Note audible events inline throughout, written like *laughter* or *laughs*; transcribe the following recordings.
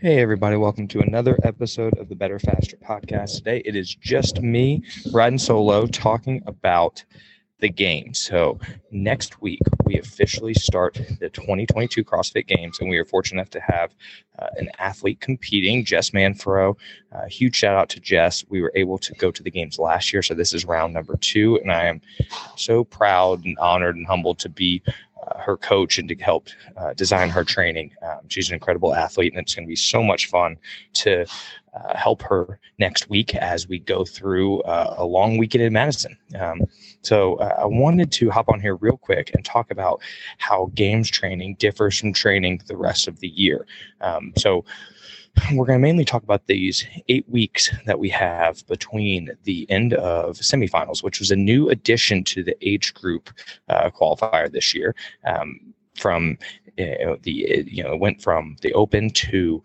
Hey, everybody, welcome to another episode of the Better Faster podcast. Today, it is just me riding solo talking about the game. So, next week, we officially start the 2022 CrossFit Games, and we are fortunate enough to have uh, an athlete competing, Jess Manfro. Uh, huge shout out to Jess. We were able to go to the games last year, so this is round number two, and I am so proud and honored and humbled to be uh, her coach and to help uh, design her training. Um, she's an incredible athlete, and it's going to be so much fun to uh, help her next week as we go through uh, a long weekend in Madison. Um, so uh, I wanted to hop on here real quick and talk about how games training differs from training the rest of the year. Um, so we're going to mainly talk about these eight weeks that we have between the end of semifinals, which was a new addition to the age group uh, qualifier this year. Um, from uh, the you know it went from the open to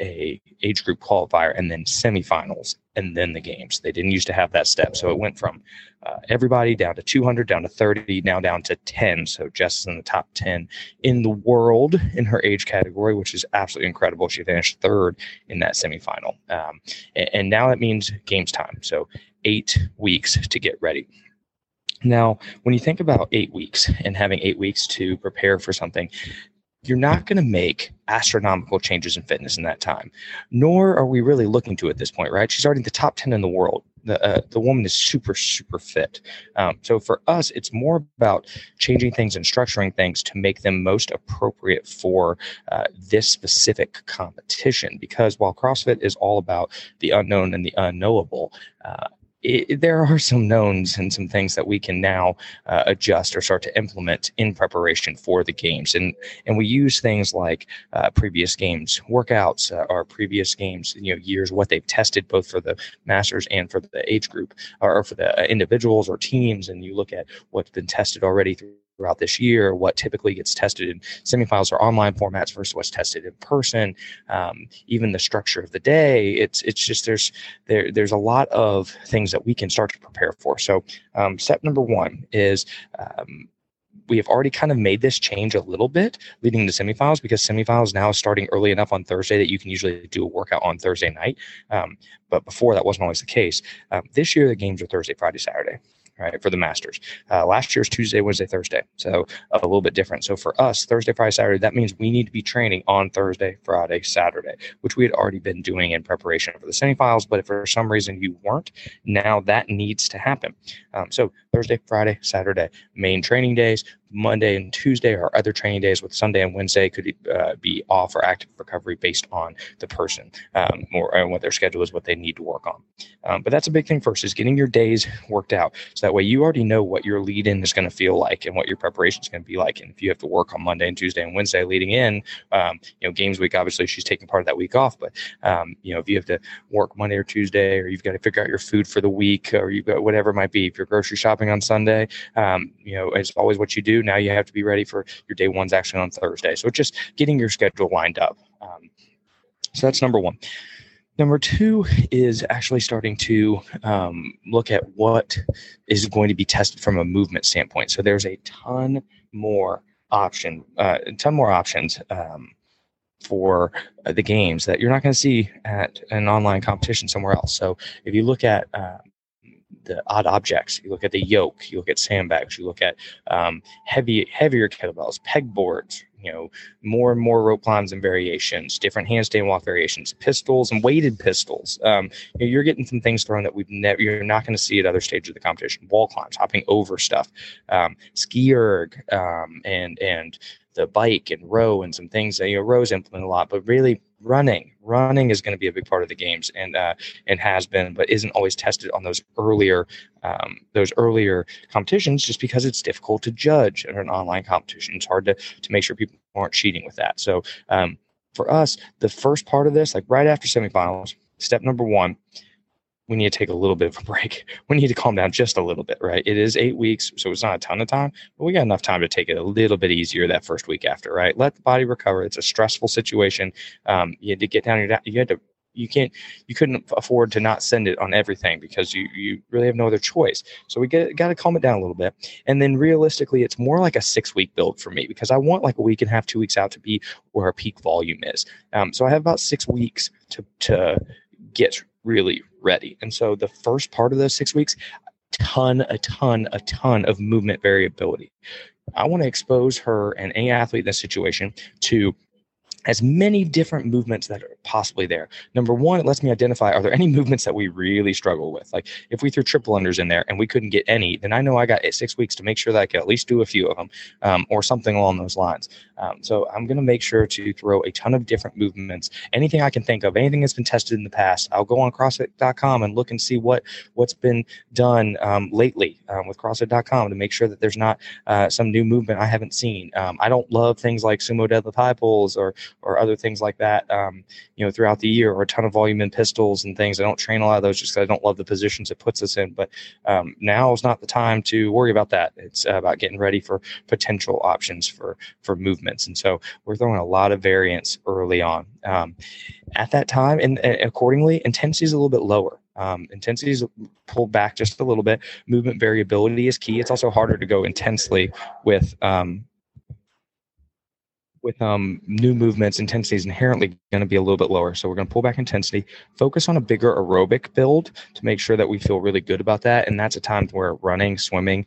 a age group qualifier and then semifinals and then the games. They didn't used to have that step, so it went from uh, everybody down to 200, down to 30, now down to 10. So Jess is in the top 10 in the world in her age category, which is absolutely incredible. She finished third in that semifinal, um, and, and now that means games time. So eight weeks to get ready. Now, when you think about eight weeks and having eight weeks to prepare for something, you're not going to make astronomical changes in fitness in that time, nor are we really looking to at this point, right? She's already the top 10 in the world. The, uh, the woman is super, super fit. Um, so for us, it's more about changing things and structuring things to make them most appropriate for uh, this specific competition. Because while CrossFit is all about the unknown and the unknowable, uh, it, there are some knowns and some things that we can now uh, adjust or start to implement in preparation for the games. And and we use things like uh, previous games workouts uh, or previous games you know years what they've tested both for the masters and for the age group or for the uh, individuals or teams. And you look at what's been tested already through throughout this year, what typically gets tested in semifinals or online formats versus what's tested in person, um, even the structure of the day. It's it's just there's there there's a lot of things that we can start to prepare for. So um, step number one is. Um, we have already kind of made this change a little bit leading to semifinals because semifinals now is starting early enough on Thursday that you can usually do a workout on Thursday night. Um, but before that wasn't always the case. Um, this year, the games are Thursday, Friday, Saturday right, for the Masters. Uh, last year's Tuesday, Wednesday, Thursday. So a little bit different. So for us, Thursday, Friday, Saturday, that means we need to be training on Thursday, Friday, Saturday, which we had already been doing in preparation for the semifinals. But if for some reason you weren't, now that needs to happen. Um, so Thursday, Friday, Saturday, main training days. Monday and Tuesday are other training days, with Sunday and Wednesday could uh, be off or active recovery based on the person um, or, or, what their schedule is, what they need to work on. Um, but that's a big thing first is getting your days worked out. So that way you already know what your lead in is going to feel like and what your preparation is going to be like. And if you have to work on Monday and Tuesday and Wednesday leading in, um, you know, games week, obviously she's taking part of that week off. But, um, you know, if you have to work Monday or Tuesday, or you've got to figure out your food for the week, or you've got whatever it might be, if you're grocery shopping on Sunday, um, you know, it's always what you do. Now you have to be ready for your day ones action on Thursday. So just getting your schedule lined up. Um, so that's number one. Number two is actually starting to um, look at what is going to be tested from a movement standpoint. So there's a ton more option, uh, a ton more options um, for the games that you're not going to see at an online competition somewhere else. So if you look at uh, the odd objects. You look at the yoke. You look at sandbags. You look at um, heavy heavier kettlebells, pegboards. You know, more and more rope climbs and variations, different handstand walk variations, pistols and weighted pistols. Um, you're getting some things thrown that we've never. You're not going to see at other stages of the competition. Wall climbs, hopping over stuff, um, ski erg, um, and and the bike and row and some things that you know rows implement a lot, but really running running is going to be a big part of the games and uh, and has been but isn't always tested on those earlier um, those earlier competitions just because it's difficult to judge in an online competition. It's hard to to make sure people aren't cheating with that. So um, for us the first part of this like right after semifinals step number one we need to take a little bit of a *laughs* break. We need to calm down just a little bit, right? It is eight weeks, so it's not a ton of time, but we got enough time to take it a little bit easier that first week after, right? Let the body recover. It's a stressful situation. Um, you had to get down your, you had to, you can't, you couldn't afford to not send it on everything because you, you really have no other choice. So we get, got to calm it down a little bit. And then realistically, it's more like a six week build for me because I want like a week and a half, two weeks out to be where our peak volume is. Um, so I have about six weeks to, to get really ready. And so the first part of those six weeks, ton, a ton, a ton of movement variability. I want to expose her and any athlete in this situation to as many different movements that are possibly there. Number one, it lets me identify are there any *laughs* movements that we really struggle with? Like if we threw triple unders in there and we couldn't get any, then I know I got six weeks to make sure that I can at least do a few of them um, or something along those lines. Um, so I'm going to make sure to throw a ton of different movements, anything I can think of, anything that's been tested in the past. I'll go on CrossFit.com and look and see what what's been done um, lately um, with CrossFit.com to make sure that there's not uh, some new movement I haven't seen. Um, I don't love things like sumo deadlift high pulls or or other things like that, um, you know, throughout the year, or a ton of volume in pistols and things. I don't train a lot of those just because I don't love the positions it puts us in. But um, now is not the time to worry about that. It's about getting ready for potential options for for movements, and so we're throwing a lot of variance early on. Um, at that time, and, and accordingly, intensity is a little bit lower. Um, intensity is pulled back just a little bit. Movement variability is key. It's also harder to go intensely with um, with um, new movements, intensity is inherently going to be a little bit lower. So we're going to pull back intensity, focus on a bigger aerobic build to make sure that we feel really good about that. And that's a time where running, swimming,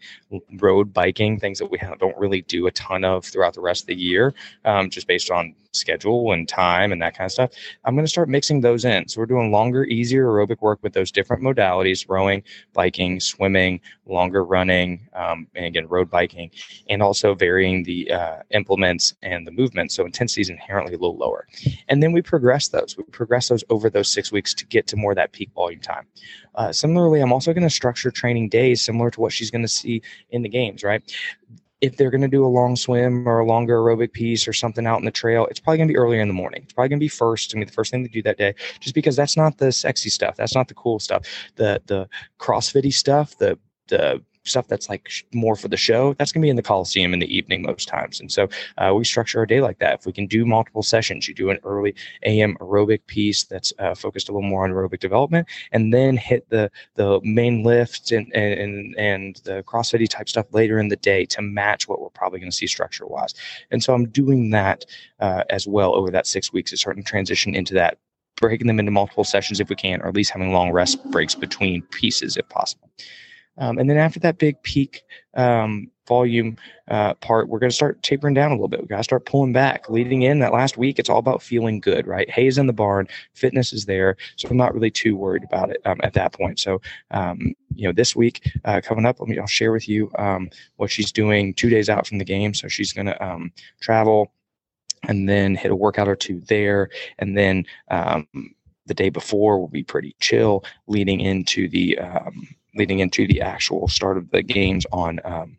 road biking, things that we don't really do a ton of throughout the rest of the year, um, just based on schedule and time and that kind of stuff. I'm going to start mixing those in. So we're doing longer, easier aerobic work with those different modalities: rowing, biking, swimming, longer running, um, and again road biking, and also varying the uh, implements and the movement. So intensity is inherently a little lower. And then we progress those. We progress those over those six weeks to get to more that peak volume time. Uh, similarly, I'm also going to structure training days similar to what she's going to see in the games, right? if they're going to do a long swim or a longer aerobic piece or something out in the trail, it's probably going to be earlier in the morning. It's probably going to be first. to be the first thing to do that day, just because that's not the sexy stuff. That's not the cool stuff. The the CrossFitty stuff, the the stuff that's like more for the show, that's going to be in the Coliseum in the evening most times. And so uh, we structure our day like that. If we can do multiple sessions, you do an early AM aerobic piece that's uh, focused a little more on aerobic development, and then hit the the main lift and and and the CrossFit type stuff later in the day to match what we're probably going to see structure wise. And so I'm doing that uh, as well over that six weeks, is starting to transition into that breaking them into multiple sessions if we can, or at least having long rest breaks between pieces if possible. Um, and then after that big peak um, volume uh, part, we're going to start tapering down a little bit. We got to start pulling back. Leading in that last week, it's all about feeling good, right? Hay's in the barn, fitness is there, so I'm not really too worried about it um, at that point. So, um, you know, this week uh, coming up, let me I'll share with you um, what she's doing two days out from the game. So she's going to um, travel and then hit a workout or two there, and then the day before will be pretty chill leading into the um, leading into the actual start of the games on um,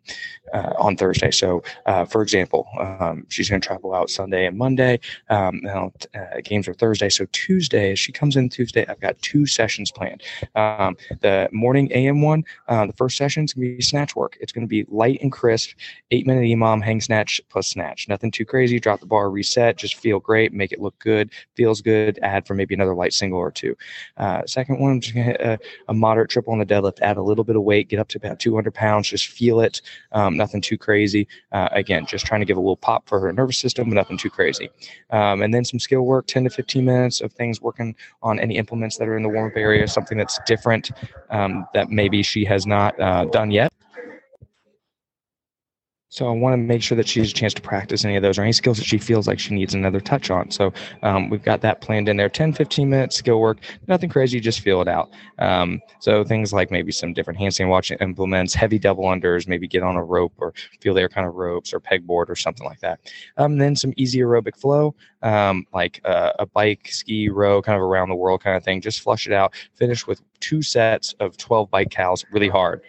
uh, on Thursday. So, uh, for example, um, she's going to travel out Sunday and Monday. Um, now, uh, games are Thursday. So Tuesday, she comes in Tuesday, I've got two sessions planned. Um, the morning AM one, uh, the first session is going to be snatch work. It's going to be light and crisp, eight minute EMOM, hang snatch plus snatch. Nothing too crazy. Drop the bar, reset, just feel great, make it look good, feels good. Add for maybe another light single or two. Uh, second one, I'm just going to a, a moderate triple on the deadlift add a little bit of weight, get up to about 200 pounds, just feel it. Um, nothing too crazy. Uh, again, just trying to give a little pop for her nervous system, but nothing too crazy. Um, and then some skill work, 10 to 15 minutes of things working on any implements that are in the warm up area, something that's different um, that maybe she has not uh, done yet. So I want to make sure that she has a chance to practice any of those or any skills that she feels like she needs another touch on. So um, we've got that planned in there 10, 15 minutes skill work, nothing crazy, just feel it out. Um, so things like maybe some different handstand walking implements, heavy double unders, maybe get on a rope or feel their kind of ropes or pegboard or something like that. Um, then some easy aerobic flow, um, like uh, a bike, ski, row, kind of around the world kind of thing. Just flush it out. Finish with two sets of 12 bike cals really hard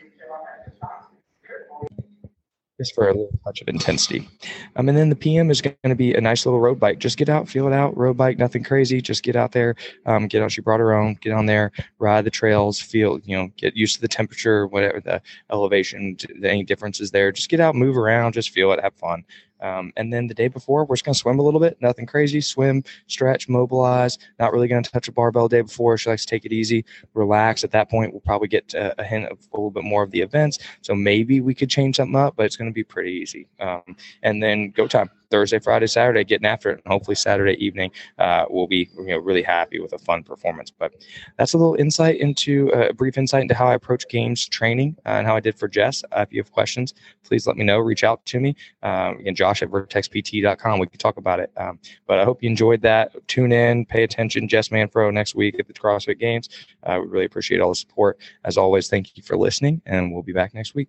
just for a little touch of intensity. Um, and then the PM is going to be a nice little road bike. Just get out, feel it out. Road bike, nothing crazy. Just get out there, um, get out. She brought her own. Get on there, ride the trails, feel you know, get used to the temperature, whatever the elevation, any differences there. Just get out, move around, just feel it, have fun. Um, and then the day before, we're just going to swim a little bit, nothing crazy. Swim, stretch, mobilize. Not really going to touch a barbell day before. She likes to take it easy, relax. At that point, we'll probably get a, a hint of a little bit more of the events. So maybe we could change something up, but it's going to be pretty easy. Um, and then go time. Thursday, Friday, Saturday, getting after it. And hopefully Saturday evening, uh, we'll be you know really happy with a fun performance. But that's a little insight into uh, a brief insight into how I approach games training uh, and how I did for Jess. Uh, if you have questions, please let me know. Reach out to me. Um, again, Josh at vertexpt.com. We can talk about it. Um, but I hope you enjoyed that. Tune in, pay attention. Jess Manfro next week at the CrossFit Games. We really appreciate all the support. As always, thank you for listening, and we'll be back next week.